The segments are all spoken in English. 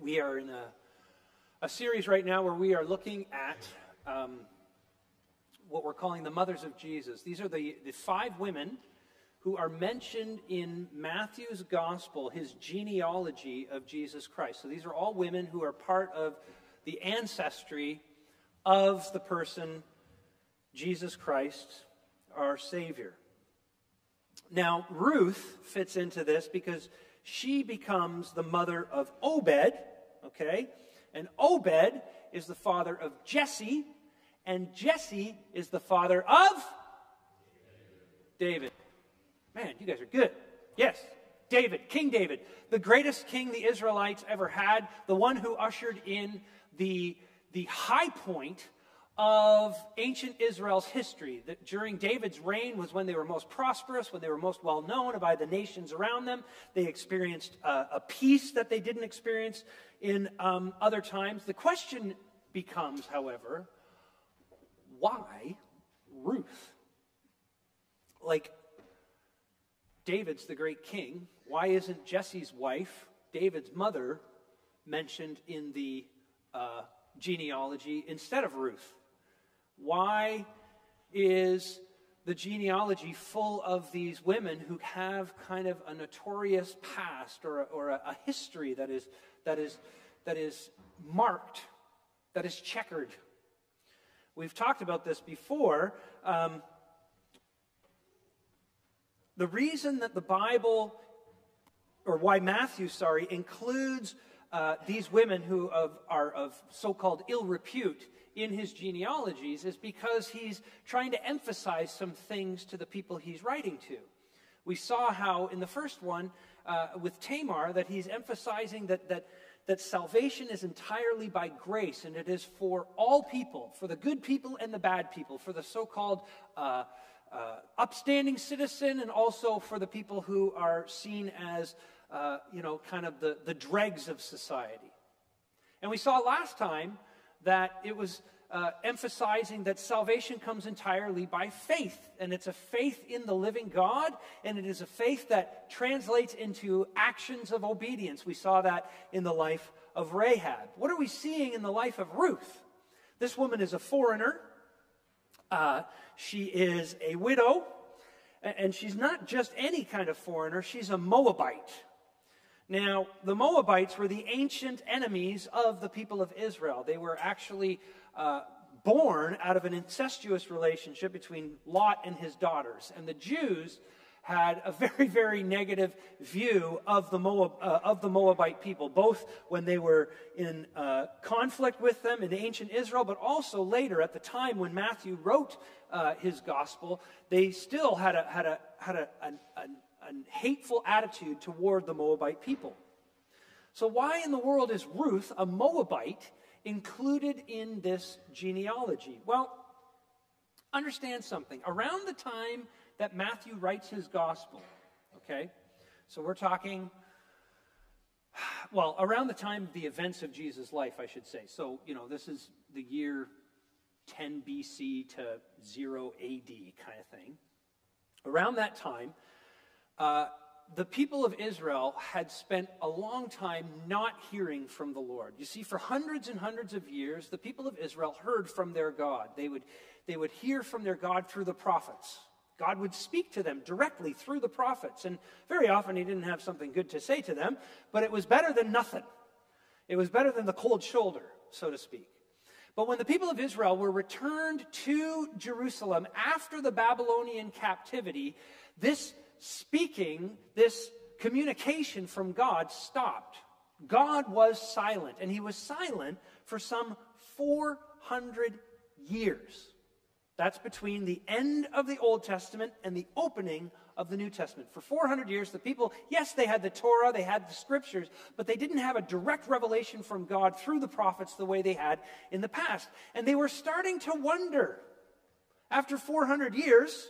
We are in a, a series right now where we are looking at um, what we're calling the mothers of Jesus. These are the, the five women who are mentioned in Matthew's gospel, his genealogy of Jesus Christ. So these are all women who are part of the ancestry of the person Jesus Christ, our Savior. Now, Ruth fits into this because she becomes the mother of Obed, okay? And Obed is the father of Jesse, and Jesse is the father of David. Man, you guys are good. Yes, David, King David, the greatest king the Israelites ever had, the one who ushered in the, the high point of ancient Israel's history. That during David's reign was when they were most prosperous, when they were most well known by the nations around them. They experienced a, a peace that they didn't experience in um, other times. The question becomes, however, why Ruth? Like, David's the great king. Why isn't Jesse's wife, David's mother, mentioned in the uh, genealogy instead of Ruth? Why is the genealogy full of these women who have kind of a notorious past or a, or a, a history that is, that, is, that is marked, that is checkered? We've talked about this before. Um, the reason that the Bible, or why Matthew, sorry, includes uh, these women who of, are of so called ill repute in his genealogies is because he's trying to emphasize some things to the people he's writing to. We saw how in the first one uh, with Tamar that he's emphasizing that, that, that salvation is entirely by grace and it is for all people, for the good people and the bad people, for the so called uh, uh, upstanding citizen and also for the people who are seen as, uh, you know, kind of the, the dregs of society. And we saw last time that it was uh, emphasizing that salvation comes entirely by faith. And it's a faith in the living God, and it is a faith that translates into actions of obedience. We saw that in the life of Rahab. What are we seeing in the life of Ruth? This woman is a foreigner. Uh, she is a widow, and she's not just any kind of foreigner, she's a Moabite. Now, the Moabites were the ancient enemies of the people of Israel. They were actually uh, born out of an incestuous relationship between Lot and his daughters. And the Jews had a very, very negative view of the, Moab, uh, of the Moabite people, both when they were in uh, conflict with them in ancient Israel, but also later at the time when Matthew wrote uh, his gospel, they still had a, had a, had a, an, an a hateful attitude toward the Moabite people. So, why in the world is Ruth, a Moabite, included in this genealogy? Well, understand something. Around the time that Matthew writes his gospel, okay, so we're talking, well, around the time of the events of Jesus' life, I should say. So, you know, this is the year 10 BC to 0 AD kind of thing. Around that time, uh, the people of Israel had spent a long time not hearing from the Lord. You see, for hundreds and hundreds of years, the people of Israel heard from their God. They would, they would hear from their God through the prophets. God would speak to them directly through the prophets. And very often he didn't have something good to say to them, but it was better than nothing. It was better than the cold shoulder, so to speak. But when the people of Israel were returned to Jerusalem after the Babylonian captivity, this speaking, this communication from God stopped. God was silent, and he was silent for some 400 years. That's between the end of the Old Testament and the opening of the New Testament. For 400 years, the people, yes, they had the Torah, they had the scriptures, but they didn't have a direct revelation from God through the prophets the way they had in the past. And they were starting to wonder, after 400 years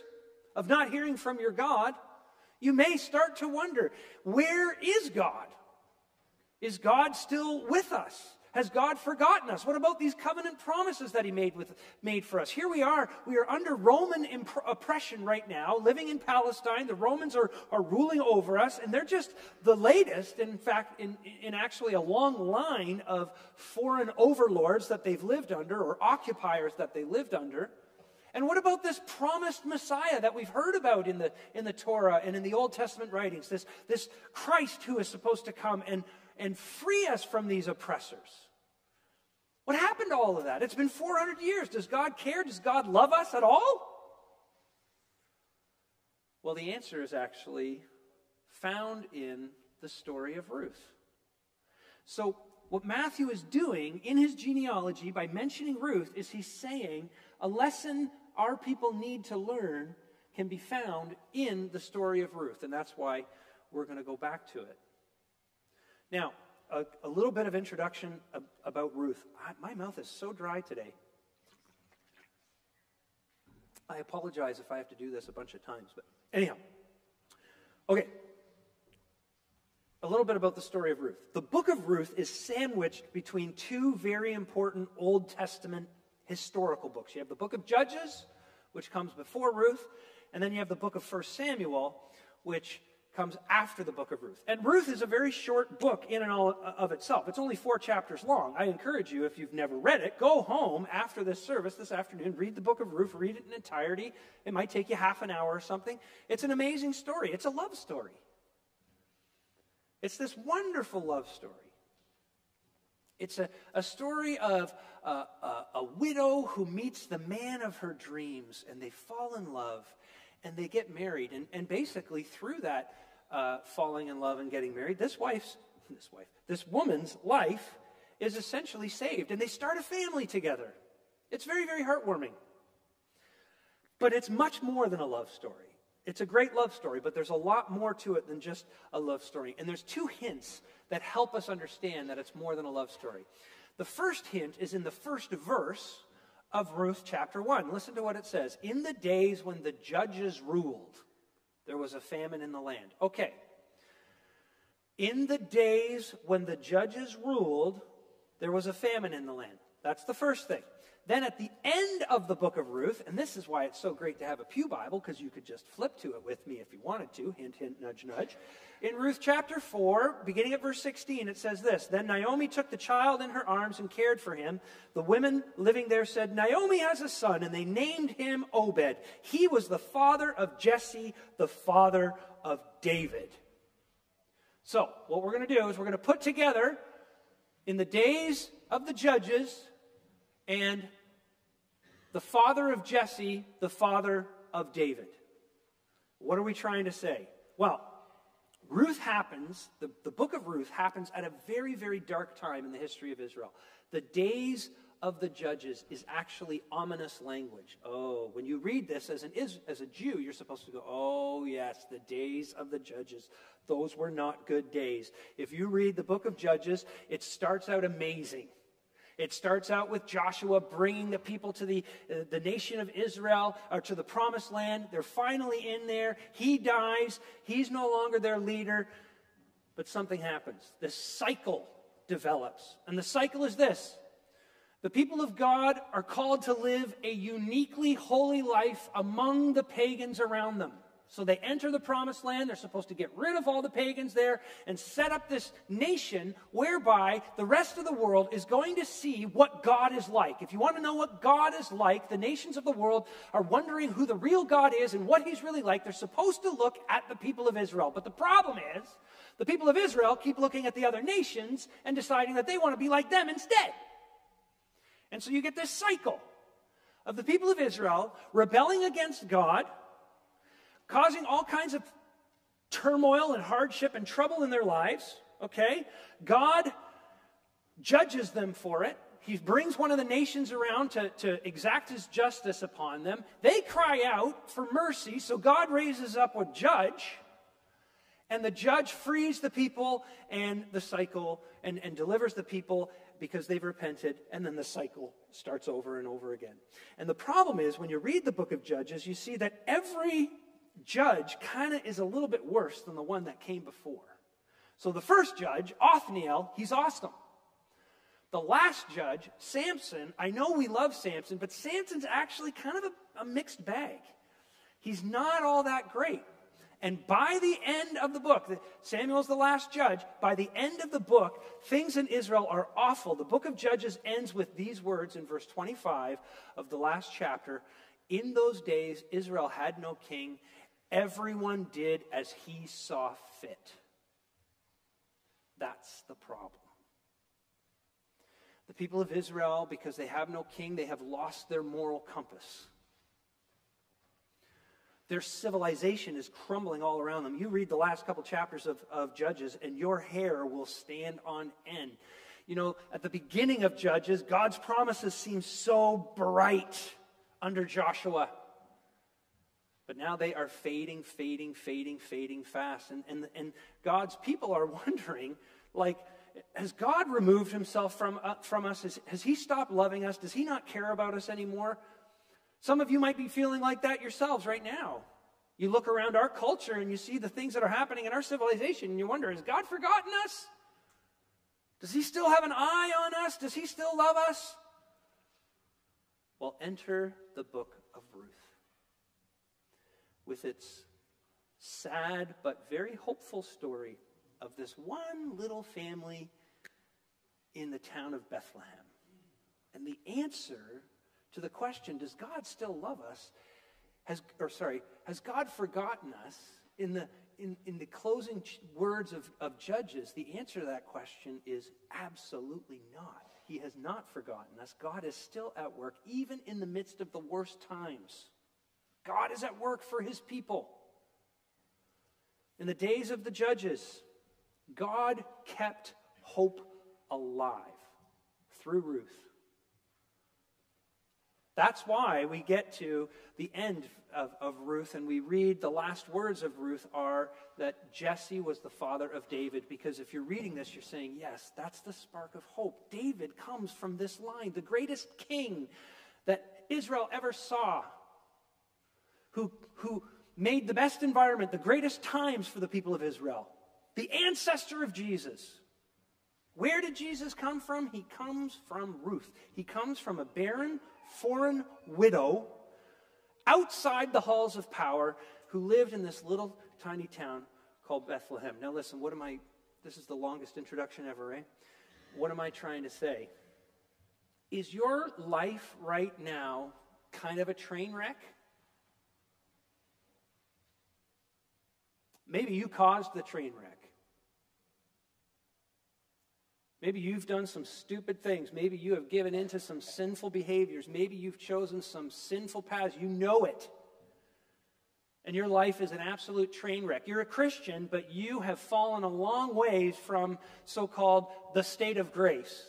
of not hearing from your God, you may start to wonder where is God? Is God still with us? Has God forgotten us? What about these covenant promises that He made, with, made for us? Here we are. We are under Roman imp- oppression right now, living in Palestine. The Romans are, are ruling over us, and they're just the latest, in fact, in, in actually a long line of foreign overlords that they've lived under, or occupiers that they lived under. And what about this promised Messiah that we've heard about in the, in the Torah and in the Old Testament writings? This, this Christ who is supposed to come and, and free us from these oppressors. What happened to all of that? It's been 400 years. Does God care? Does God love us at all? Well, the answer is actually found in the story of Ruth. So, what Matthew is doing in his genealogy by mentioning Ruth is he's saying a lesson our people need to learn can be found in the story of Ruth. And that's why we're going to go back to it. Now, a, a little bit of introduction about Ruth. I, my mouth is so dry today. I apologize if I have to do this a bunch of times, but anyhow. Okay. A little bit about the story of Ruth. The book of Ruth is sandwiched between two very important Old Testament historical books. You have the book of Judges, which comes before Ruth, and then you have the book of First Samuel, which comes after the book of Ruth. And Ruth is a very short book in and all of itself. It's only four chapters long. I encourage you, if you've never read it, go home after this service this afternoon, read the book of Ruth, read it in entirety. It might take you half an hour or something. It's an amazing story. It's a love story. It's this wonderful love story. It's a, a story of a, a, a widow who meets the man of her dreams, and they fall in love and they get married. And, and basically, through that, uh, falling in love and getting married, this wife's, this wife, this woman's life is essentially saved. And they start a family together. It's very, very heartwarming. But it's much more than a love story. It's a great love story, but there's a lot more to it than just a love story. And there's two hints that help us understand that it's more than a love story. The first hint is in the first verse of Ruth chapter 1. Listen to what it says. In the days when the judges ruled, there was a famine in the land. Okay. In the days when the judges ruled, there was a famine in the land. That's the first thing. Then at the end of the book of Ruth, and this is why it's so great to have a Pew Bible, because you could just flip to it with me if you wanted to. Hint, hint, nudge, nudge. In Ruth chapter 4, beginning at verse 16, it says this Then Naomi took the child in her arms and cared for him. The women living there said, Naomi has a son, and they named him Obed. He was the father of Jesse, the father of David. So, what we're going to do is we're going to put together in the days of the judges and the father of Jesse, the father of David. What are we trying to say? Well, Ruth happens, the, the book of Ruth happens at a very, very dark time in the history of Israel. The days of the judges is actually ominous language. Oh, when you read this as, an, as a Jew, you're supposed to go, oh, yes, the days of the judges. Those were not good days. If you read the book of Judges, it starts out amazing. It starts out with Joshua bringing the people to the, uh, the nation of Israel, or to the promised land. They're finally in there. He dies. He's no longer their leader. But something happens. This cycle develops. And the cycle is this the people of God are called to live a uniquely holy life among the pagans around them. So they enter the promised land. They're supposed to get rid of all the pagans there and set up this nation whereby the rest of the world is going to see what God is like. If you want to know what God is like, the nations of the world are wondering who the real God is and what he's really like. They're supposed to look at the people of Israel. But the problem is, the people of Israel keep looking at the other nations and deciding that they want to be like them instead. And so you get this cycle of the people of Israel rebelling against God causing all kinds of turmoil and hardship and trouble in their lives, okay? God judges them for it. He brings one of the nations around to, to exact his justice upon them. They cry out for mercy, so God raises up a judge, and the judge frees the people and the cycle and, and delivers the people because they've repented, and then the cycle starts over and over again. And the problem is, when you read the book of Judges, you see that every judge kind of is a little bit worse than the one that came before. So the first judge, Othniel, he's awesome. The last judge, Samson, I know we love Samson, but Samson's actually kind of a, a mixed bag. He's not all that great. And by the end of the book, Samuel's the last judge, by the end of the book, things in Israel are awful. The book of Judges ends with these words in verse 25 of the last chapter In those days, Israel had no king. Everyone did as he saw fit. That's the problem. The people of Israel, because they have no king, they have lost their moral compass. Their civilization is crumbling all around them. You read the last couple chapters of, of Judges, and your hair will stand on end. You know, at the beginning of Judges, God's promises seem so bright under Joshua. But now they are fading, fading, fading, fading fast. And, and, and God's people are wondering, like, has God removed himself from, uh, from us? Has, has he stopped loving us? Does he not care about us anymore? Some of you might be feeling like that yourselves right now. You look around our culture and you see the things that are happening in our civilization and you wonder, has God forgotten us? Does he still have an eye on us? Does he still love us? Well, enter the book with its sad but very hopeful story of this one little family in the town of Bethlehem. And the answer to the question, does God still love us? Has, or sorry, has God forgotten us? In the, in, in the closing words of, of Judges, the answer to that question is absolutely not. He has not forgotten us. God is still at work, even in the midst of the worst times. God is at work for his people. In the days of the Judges, God kept hope alive through Ruth. That's why we get to the end of, of, Ruth and we read the last words of Ruth are that Jesse was the father of David. Because if you're reading this, you're saying, yes, that's the spark of hope. David comes from this line, the greatest king that Israel ever saw, who, who made the best environment, the greatest times for the people of Israel, the ancestor of Jesus. Where did Jesus come from? He comes from Ruth. He comes from a barren, foreign widow outside the halls of power who lived in this little tiny town called Bethlehem. Now, listen, what am I? This is the longest introduction ever, eh? What am I trying to say? Is your life right now kind of a train wreck? Maybe you caused the train wreck. Maybe you've done some stupid things. Maybe you have given into some sinful behaviors. Maybe you've chosen some sinful paths. You know it. And your life is an absolute train wreck. You're a Christian, but you have fallen a long ways from so called the state of grace.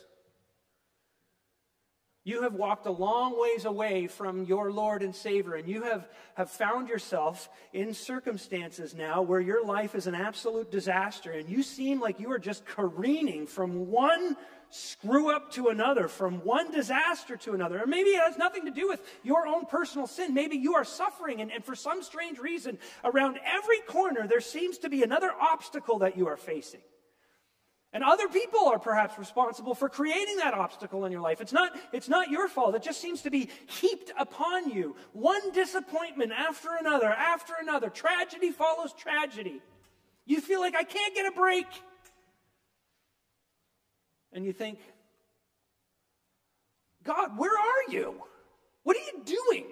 You have walked a long ways away from your Lord and Savior, and you have, have found yourself in circumstances now where your life is an absolute disaster, and you seem like you are just careening from one screw up to another, from one disaster to another. Or maybe it has nothing to do with your own personal sin. Maybe you are suffering, and, and for some strange reason, around every corner, there seems to be another obstacle that you are facing. And other people are perhaps responsible for creating that obstacle in your life. It's not, it's not your fault. It just seems to be heaped upon you. One disappointment after another, after another. Tragedy follows tragedy. You feel like, I can't get a break. And you think, God, where are you? What are you doing?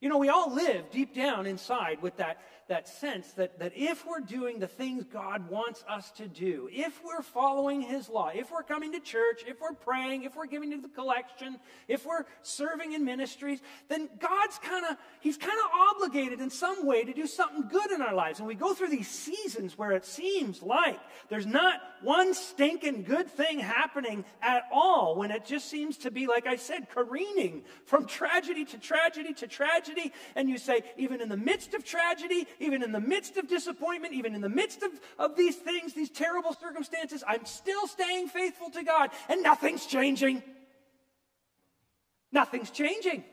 You know, we all live deep down inside with that that sense that, that if we're doing the things God wants us to do, if we're following His law, if we're coming to church, if we're praying, if we're giving to the collection, if we're serving in ministries, then God's kind of, He's kind of obligated in some way to do something good in our lives. And we go through these seasons where it seems like there's not one stinking good thing happening at all, when it just seems to be, like I said, careening from tragedy to tragedy to tragedy. And you say, even in the midst of tragedy, even in the midst of disappointment, even in the midst of, of these things, these terrible circumstances, I'm still staying faithful to God, and nothing's changing. Nothing's changing.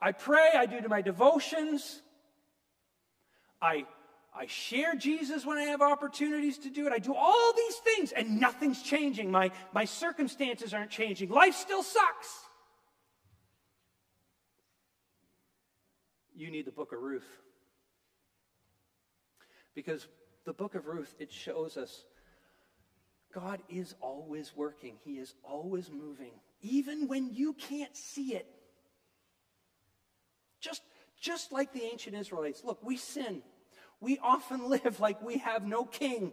I pray, I do to my devotions, I I share Jesus when I have opportunities to do it. I do all these things and nothing's changing. My, my circumstances aren't changing. Life still sucks. You need the book of Ruth. Because the book of Ruth, it shows us God is always working, He is always moving, even when you can't see it. Just, just like the ancient Israelites. Look, we sin. We often live like we have no king.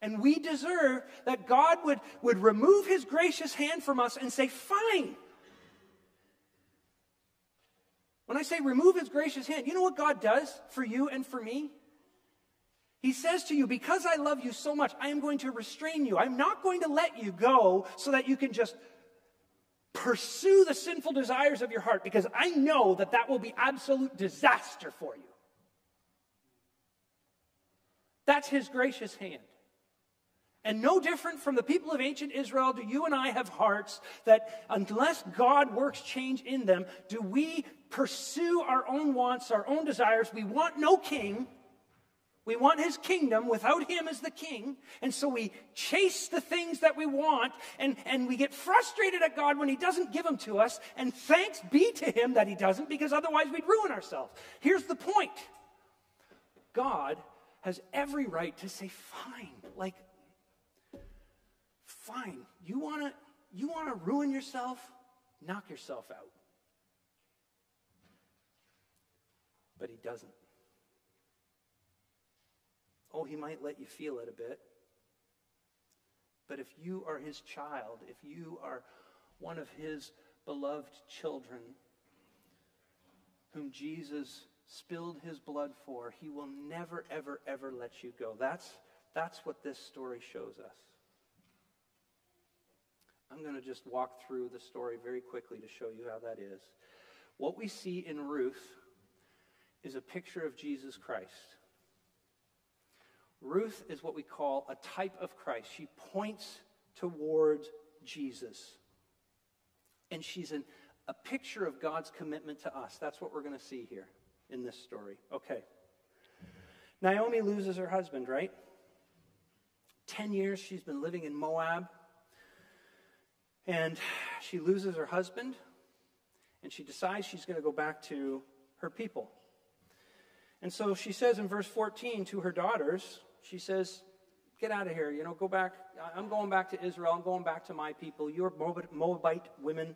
And we deserve that God would, would remove his gracious hand from us and say, Fine. When I say remove his gracious hand, you know what God does for you and for me? He says to you, Because I love you so much, I am going to restrain you. I'm not going to let you go so that you can just pursue the sinful desires of your heart because I know that that will be absolute disaster for you. That's his gracious hand. And no different from the people of ancient Israel, do you and I have hearts that unless God works change in them, do we pursue our own wants, our own desires? We want no king. We want his kingdom without him as the king. And so we chase the things that we want and, and we get frustrated at God when he doesn't give them to us. And thanks be to him that he doesn't because otherwise we'd ruin ourselves. Here's the point God has every right to say, fine, like, fine. You want to you want to ruin yourself? Knock yourself out. But he doesn't. Oh, he might let you feel it a bit. But if you are his child, if you are one of his beloved children, whom Jesus spilled his blood for, he will never, ever, ever let you go. That's, that's what this story shows us. I'm going to just walk through the story very quickly to show you how that is. What we see in Ruth is a picture of Jesus Christ. Ruth is what we call a type of Christ. She points towards Jesus. And she's an, a picture of God's commitment to us. That's what we're going to see here in this story. Okay. Naomi loses her husband, right? 10 years she's been living in Moab. And she loses her husband. And she decides she's going to go back to her people. And so she says in verse 14 to her daughters, she says, Get out of here. You know, go back. I'm going back to Israel. I'm going back to my people. You're Moabite women.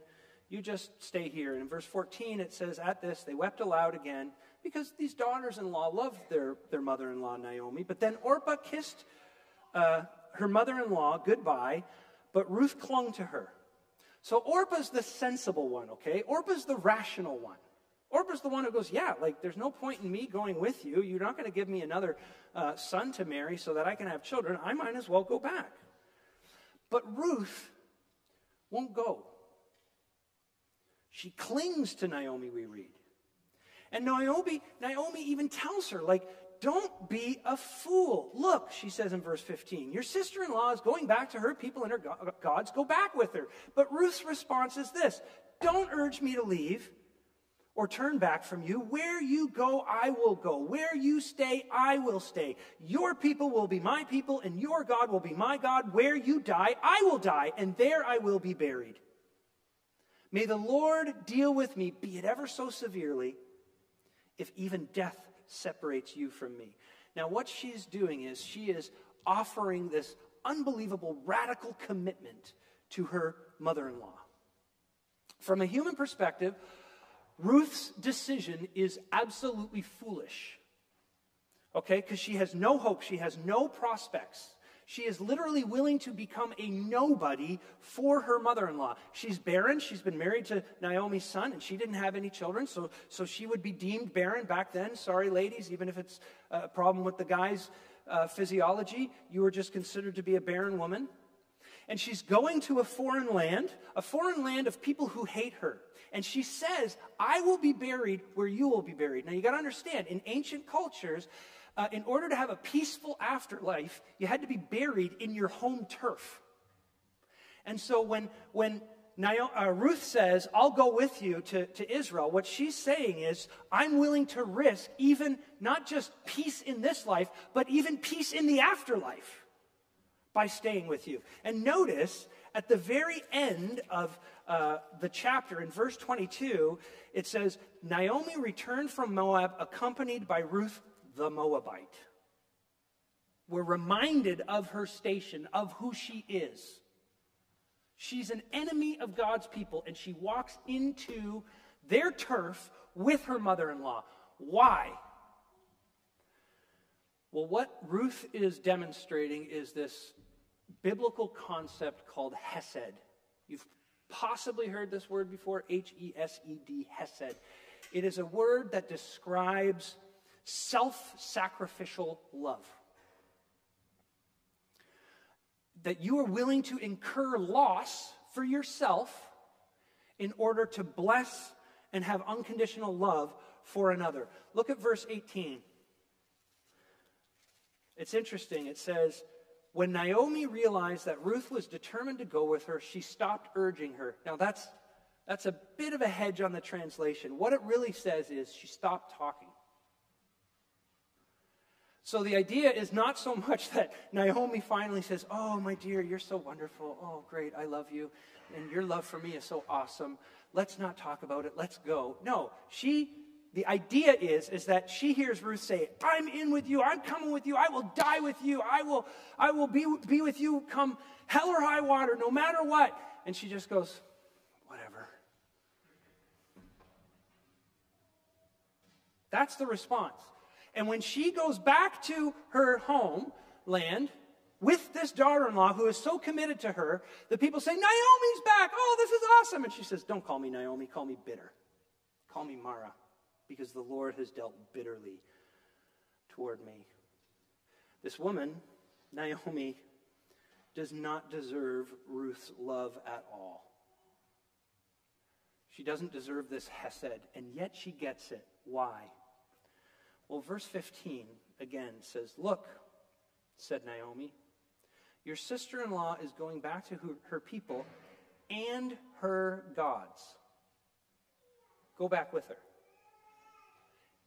You just stay here. And in verse 14, it says, At this, they wept aloud again because these daughters in law loved their, their mother in law, Naomi. But then Orpah kissed uh, her mother in law goodbye, but Ruth clung to her. So Orpah's the sensible one, okay? Orpah's the rational one. Orpah's the one who goes, Yeah, like there's no point in me going with you. You're not going to give me another uh, son to marry so that I can have children. I might as well go back. But Ruth won't go. She clings to Naomi, we read. And Naomi, Naomi even tells her, like, don't be a fool. Look, she says in verse 15, your sister in law is going back to her people and her gods. Go back with her. But Ruth's response is this Don't urge me to leave or turn back from you. Where you go, I will go. Where you stay, I will stay. Your people will be my people, and your God will be my God. Where you die, I will die, and there I will be buried. May the Lord deal with me, be it ever so severely, if even death separates you from me. Now, what she's doing is she is offering this unbelievable radical commitment to her mother in law. From a human perspective, Ruth's decision is absolutely foolish. Okay? Because she has no hope, she has no prospects. She is literally willing to become a nobody for her mother in law. She's barren. She's been married to Naomi's son, and she didn't have any children, so, so she would be deemed barren back then. Sorry, ladies, even if it's a problem with the guy's uh, physiology, you were just considered to be a barren woman. And she's going to a foreign land, a foreign land of people who hate her. And she says, I will be buried where you will be buried. Now, you got to understand, in ancient cultures, uh, in order to have a peaceful afterlife, you had to be buried in your home turf. And so when, when uh, Ruth says, I'll go with you to, to Israel. What she's saying is, I'm willing to risk even not just peace in this life, but even peace in the afterlife by staying with you. And notice at the very end of uh, the chapter, in verse 22, it says, Naomi returned from Moab accompanied by Ruth the Moabite. We're reminded of her station, of who she is. She's an enemy of God's people, and she walks into their turf with her mother in law. Why? Well, what Ruth is demonstrating is this biblical concept called Hesed. You've possibly heard this word before H E S E D, Hesed. It is a word that describes self sacrificial love that you are willing to incur loss for yourself in order to bless and have unconditional love for another. Look at verse 18. It's interesting. It says, When Naomi realized that Ruth was determined to go with her, she stopped urging her. Now, that's, that's a bit of a hedge on the translation. What it really says is she stopped talking. So the idea is not so much that Naomi finally says, Oh, my dear, you're so wonderful. Oh, great, I love you. And your love for me is so awesome. Let's not talk about it. Let's go. No, she, the idea is, is that she hears Ruth say, I'm in with you. I'm coming with you. I will die with you. I will, I will be, be with you come hell or high water, no matter what. And she just goes, Whatever. That's the response. And when she goes back to her homeland with this daughter in law who is so committed to her, the people say, Naomi's back. Oh, this is awesome. And she says, Don't call me Naomi, call me bitter. Call me Mara, because the Lord has dealt bitterly toward me. This woman, Naomi, does not deserve Ruth's love at all. She doesn't deserve this Hesed, and yet she gets it. Why? Well, verse 15 again says, Look, said Naomi, your sister in law is going back to her, her people and her gods. Go back with her.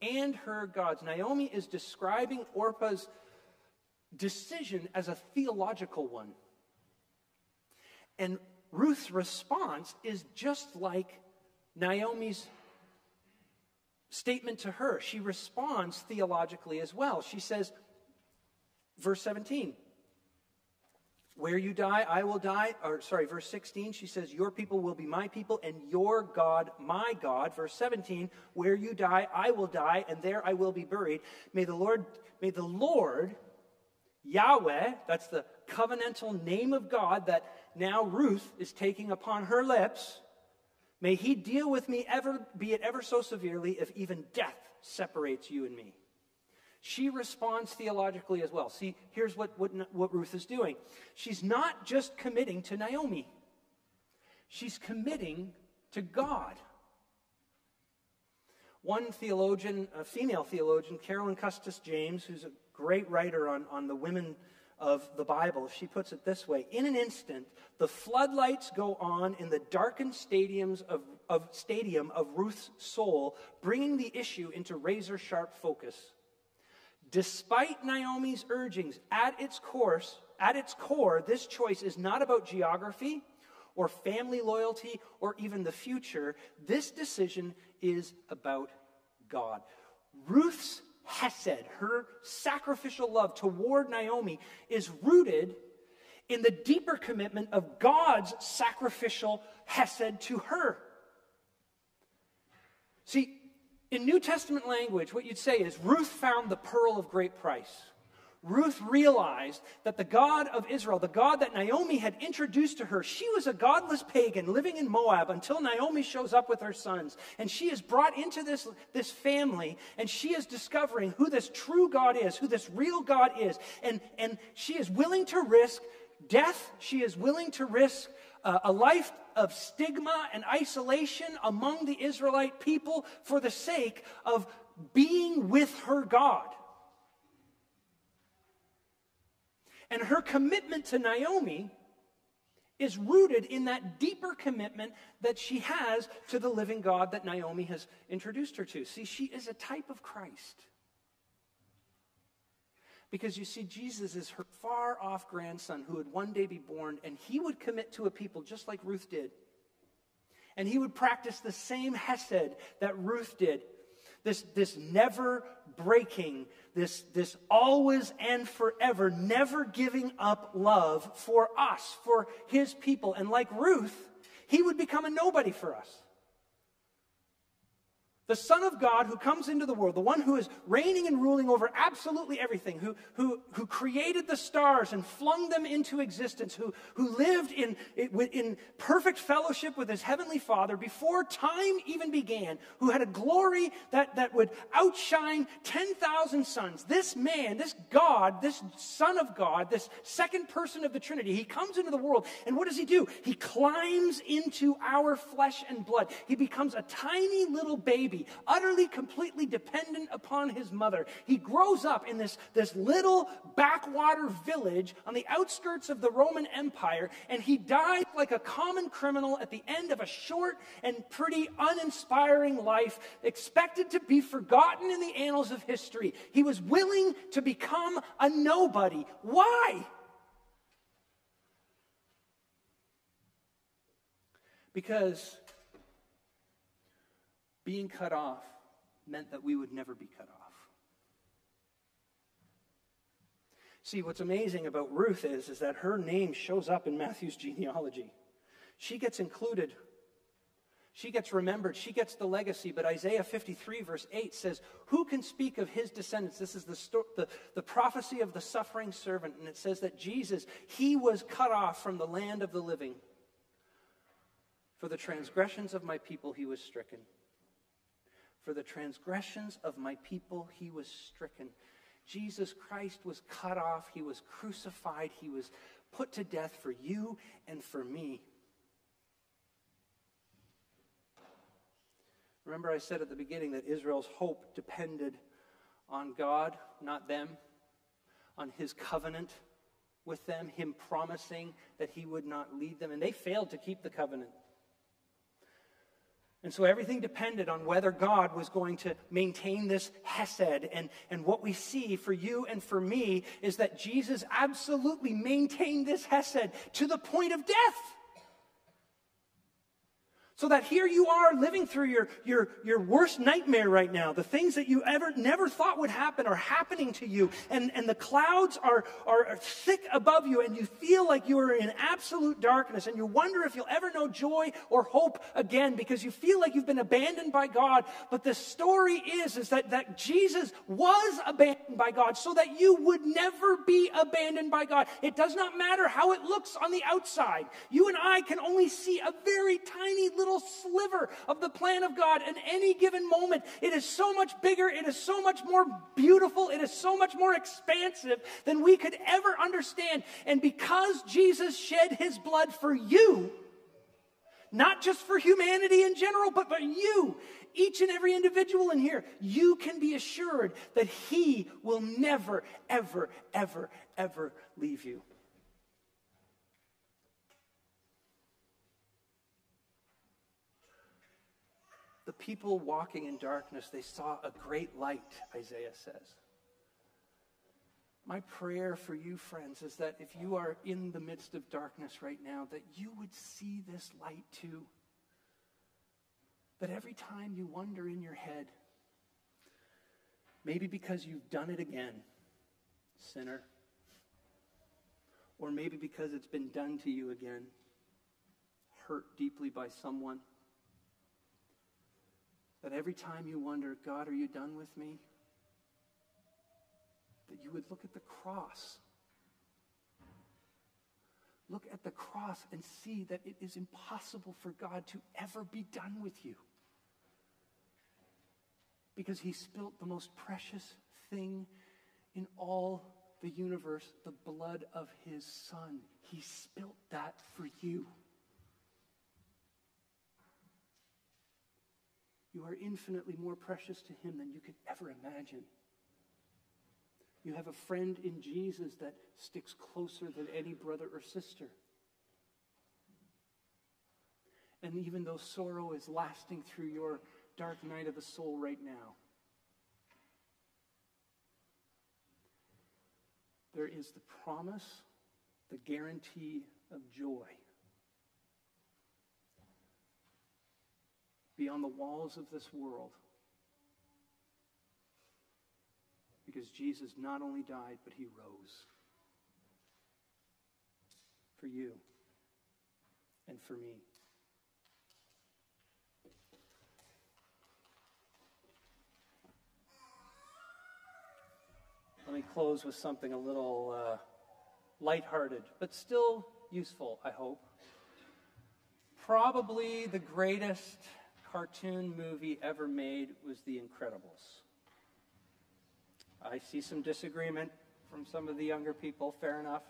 And her gods. Naomi is describing Orpah's decision as a theological one. And Ruth's response is just like Naomi's statement to her. She responds theologically as well. She says, verse 17, where you die, I will die. Or, sorry, verse 16, she says, Your people will be my people, and your God, my God. Verse 17, where you die, I will die, and there I will be buried. May the Lord, may the Lord, Yahweh, that's the covenantal name of God that now Ruth is taking upon her lips, May he deal with me ever, be it ever so severely, if even death separates you and me. She responds theologically as well. See, here's what, what, what Ruth is doing. She's not just committing to Naomi, she's committing to God. One theologian, a female theologian, Carolyn Custis James, who's a great writer on, on the women of the Bible, she puts it this way In an instant, the floodlights go on in the darkened stadiums of, of, stadium of Ruth's soul, bringing the issue into razor sharp focus. Despite Naomi's urgings, at its course, at its core, this choice is not about geography or family loyalty or even the future. This decision is about God. Ruth's hesed, her sacrificial love toward Naomi, is rooted in the deeper commitment of God's sacrificial hesed to her. See, in New Testament language, what you'd say is Ruth found the pearl of great price. Ruth realized that the God of Israel, the God that Naomi had introduced to her, she was a godless pagan living in Moab until Naomi shows up with her sons. And she is brought into this, this family, and she is discovering who this true God is, who this real God is. And, and she is willing to risk death, she is willing to risk uh, a life of stigma and isolation among the Israelite people for the sake of being with her God. And her commitment to Naomi is rooted in that deeper commitment that she has to the living God that Naomi has introduced her to. See, she is a type of Christ. Because you see, Jesus is her far off grandson who would one day be born, and he would commit to a people just like Ruth did. And he would practice the same hesed that Ruth did this, this never breaking, this, this always and forever, never giving up love for us, for his people. And like Ruth, he would become a nobody for us the Son of God who comes into the world, the one who is reigning and ruling over absolutely everything, who, who, who created the stars and flung them into existence, who, who lived in, in perfect fellowship with his heavenly Father before time even began, who had a glory that, that would outshine 10,000 suns. This man, this God, this Son of God, this second person of the Trinity, he comes into the world, and what does he do? He climbs into our flesh and blood. He becomes a tiny little baby utterly, completely dependent upon his mother. He grows up in this, this little backwater village on the outskirts of the Roman Empire, and he dies like a common criminal at the end of a short and pretty uninspiring life, expected to be forgotten in the annals of history. He was willing to become a nobody. Why? Because being cut off meant that we would never be cut off. See, what's amazing about Ruth is, is that her name shows up in Matthew's genealogy. She gets included. She gets remembered. She gets the legacy. But Isaiah 53, verse 8 says, Who can speak of his descendants? This is the, sto- the, the prophecy of the suffering servant. And it says that Jesus, he was cut off from the land of the living. For the transgressions of my people, he was stricken. For the transgressions of my people he was stricken. Jesus Christ was cut off, he was crucified, he was put to death for you and for me. Remember, I said at the beginning that Israel's hope depended on God, not them, on his covenant with them, him promising that he would not lead them. And they failed to keep the covenant. And so everything depended on whether God was going to maintain this Hesed. And, and what we see for you and for me is that Jesus absolutely maintained this Hesed to the point of death. So that here you are living through your, your, your worst nightmare right now. The things that you ever never thought would happen are happening to you. And, and the clouds are, are thick above you, and you feel like you are in absolute darkness. And you wonder if you'll ever know joy or hope again because you feel like you've been abandoned by God. But the story is, is that, that Jesus was abandoned by God so that you would never be abandoned by God. It does not matter how it looks on the outside. You and I can only see a very tiny little little sliver of the plan of God in any given moment. It is so much bigger, it is so much more beautiful, it is so much more expansive than we could ever understand. And because Jesus shed his blood for you, not just for humanity in general, but for you, each and every individual in here, you can be assured that He will never, ever, ever, ever leave you. People walking in darkness, they saw a great light, Isaiah says. My prayer for you, friends, is that if you are in the midst of darkness right now, that you would see this light too. That every time you wonder in your head, maybe because you've done it again, sinner, or maybe because it's been done to you again, hurt deeply by someone that every time you wonder, God, are you done with me? That you would look at the cross. Look at the cross and see that it is impossible for God to ever be done with you. Because he spilt the most precious thing in all the universe, the blood of his son. He spilt that for you. You are infinitely more precious to Him than you could ever imagine. You have a friend in Jesus that sticks closer than any brother or sister. And even though sorrow is lasting through your dark night of the soul right now, there is the promise, the guarantee of joy. Beyond the walls of this world. Because Jesus not only died, but he rose. For you and for me. Let me close with something a little uh, lighthearted, but still useful, I hope. Probably the greatest cartoon movie ever made was The Incredibles. I see some disagreement from some of the younger people, fair enough.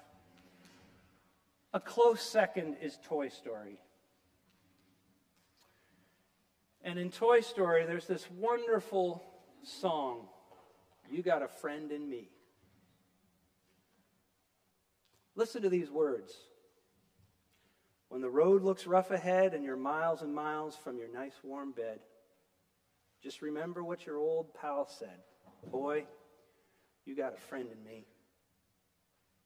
A close second is Toy Story. And in Toy Story, there's this wonderful song, You Got a Friend in Me. Listen to these words. When the road looks rough ahead and you're miles and miles from your nice warm bed, just remember what your old pal said. Boy, you got a friend in me.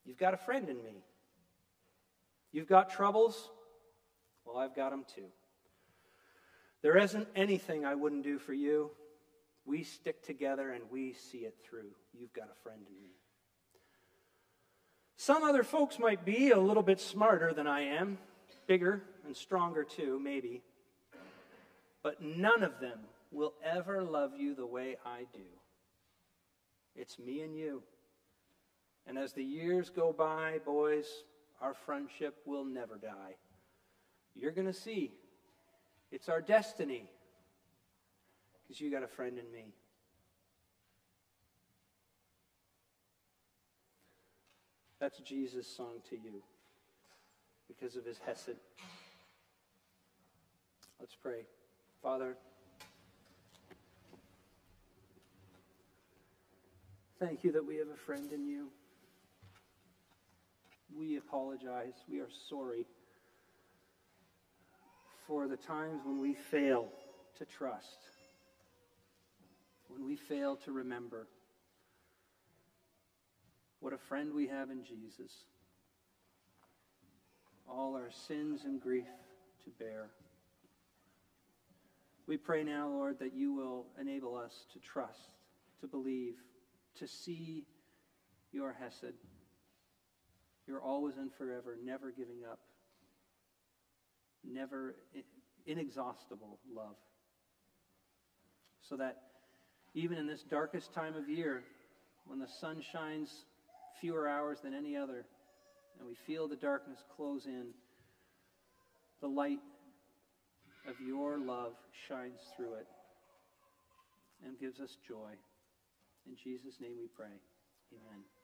You've got a friend in me. You've got troubles? Well, I've got them too. There isn't anything I wouldn't do for you. We stick together and we see it through. You've got a friend in me. Some other folks might be a little bit smarter than I am, bigger and stronger too, maybe. But none of them will ever love you the way I do. It's me and you. And as the years go by, boys, our friendship will never die. You're going to see. It's our destiny. Because you got a friend in me. That's Jesus' song to you because of his Hesed. Let's pray. Father, thank you that we have a friend in you we apologize. We are sorry for the times when we fail to trust, when we fail to remember what a friend we have in Jesus. All our sins and grief to bear. We pray now, Lord, that you will enable us to trust, to believe, to see your Hesed. You're always and forever, never giving up, never inexhaustible love. So that even in this darkest time of year, when the sun shines fewer hours than any other, and we feel the darkness close in, the light of your love shines through it and gives us joy. In Jesus' name we pray. Amen.